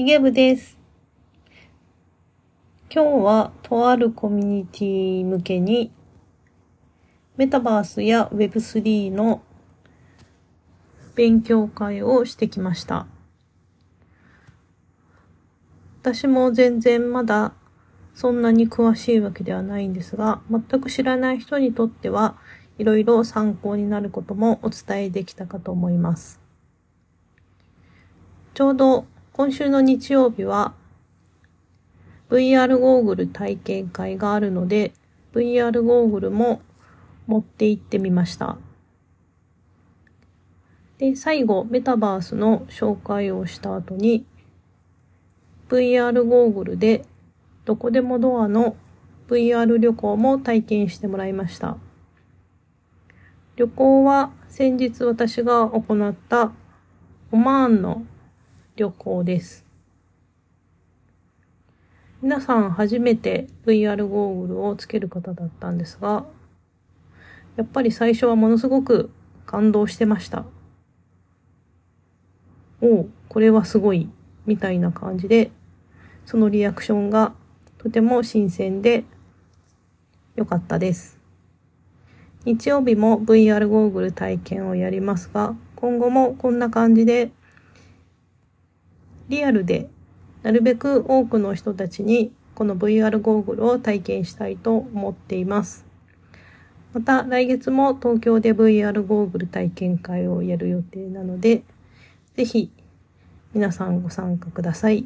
ヒゲ部です。今日はとあるコミュニティ向けにメタバースや Web3 の勉強会をしてきました。私も全然まだそんなに詳しいわけではないんですが、全く知らない人にとってはいろいろ参考になることもお伝えできたかと思います。ちょうど今週の日曜日は VR ゴーグル体験会があるので VR ゴーグルも持って行ってみました。で、最後メタバースの紹介をした後に VR ゴーグルでどこでもドアの VR 旅行も体験してもらいました。旅行は先日私が行ったオマーンの旅行です。皆さん初めて VR ゴーグルをつける方だったんですが、やっぱり最初はものすごく感動してました。おう、これはすごい、みたいな感じで、そのリアクションがとても新鮮で良かったです。日曜日も VR ゴーグル体験をやりますが、今後もこんな感じでリアルでなるべく多くの人たちにこの VR ゴーグルを体験したいと思っています。また来月も東京で VR ゴーグル体験会をやる予定なので、ぜひ皆さんご参加ください。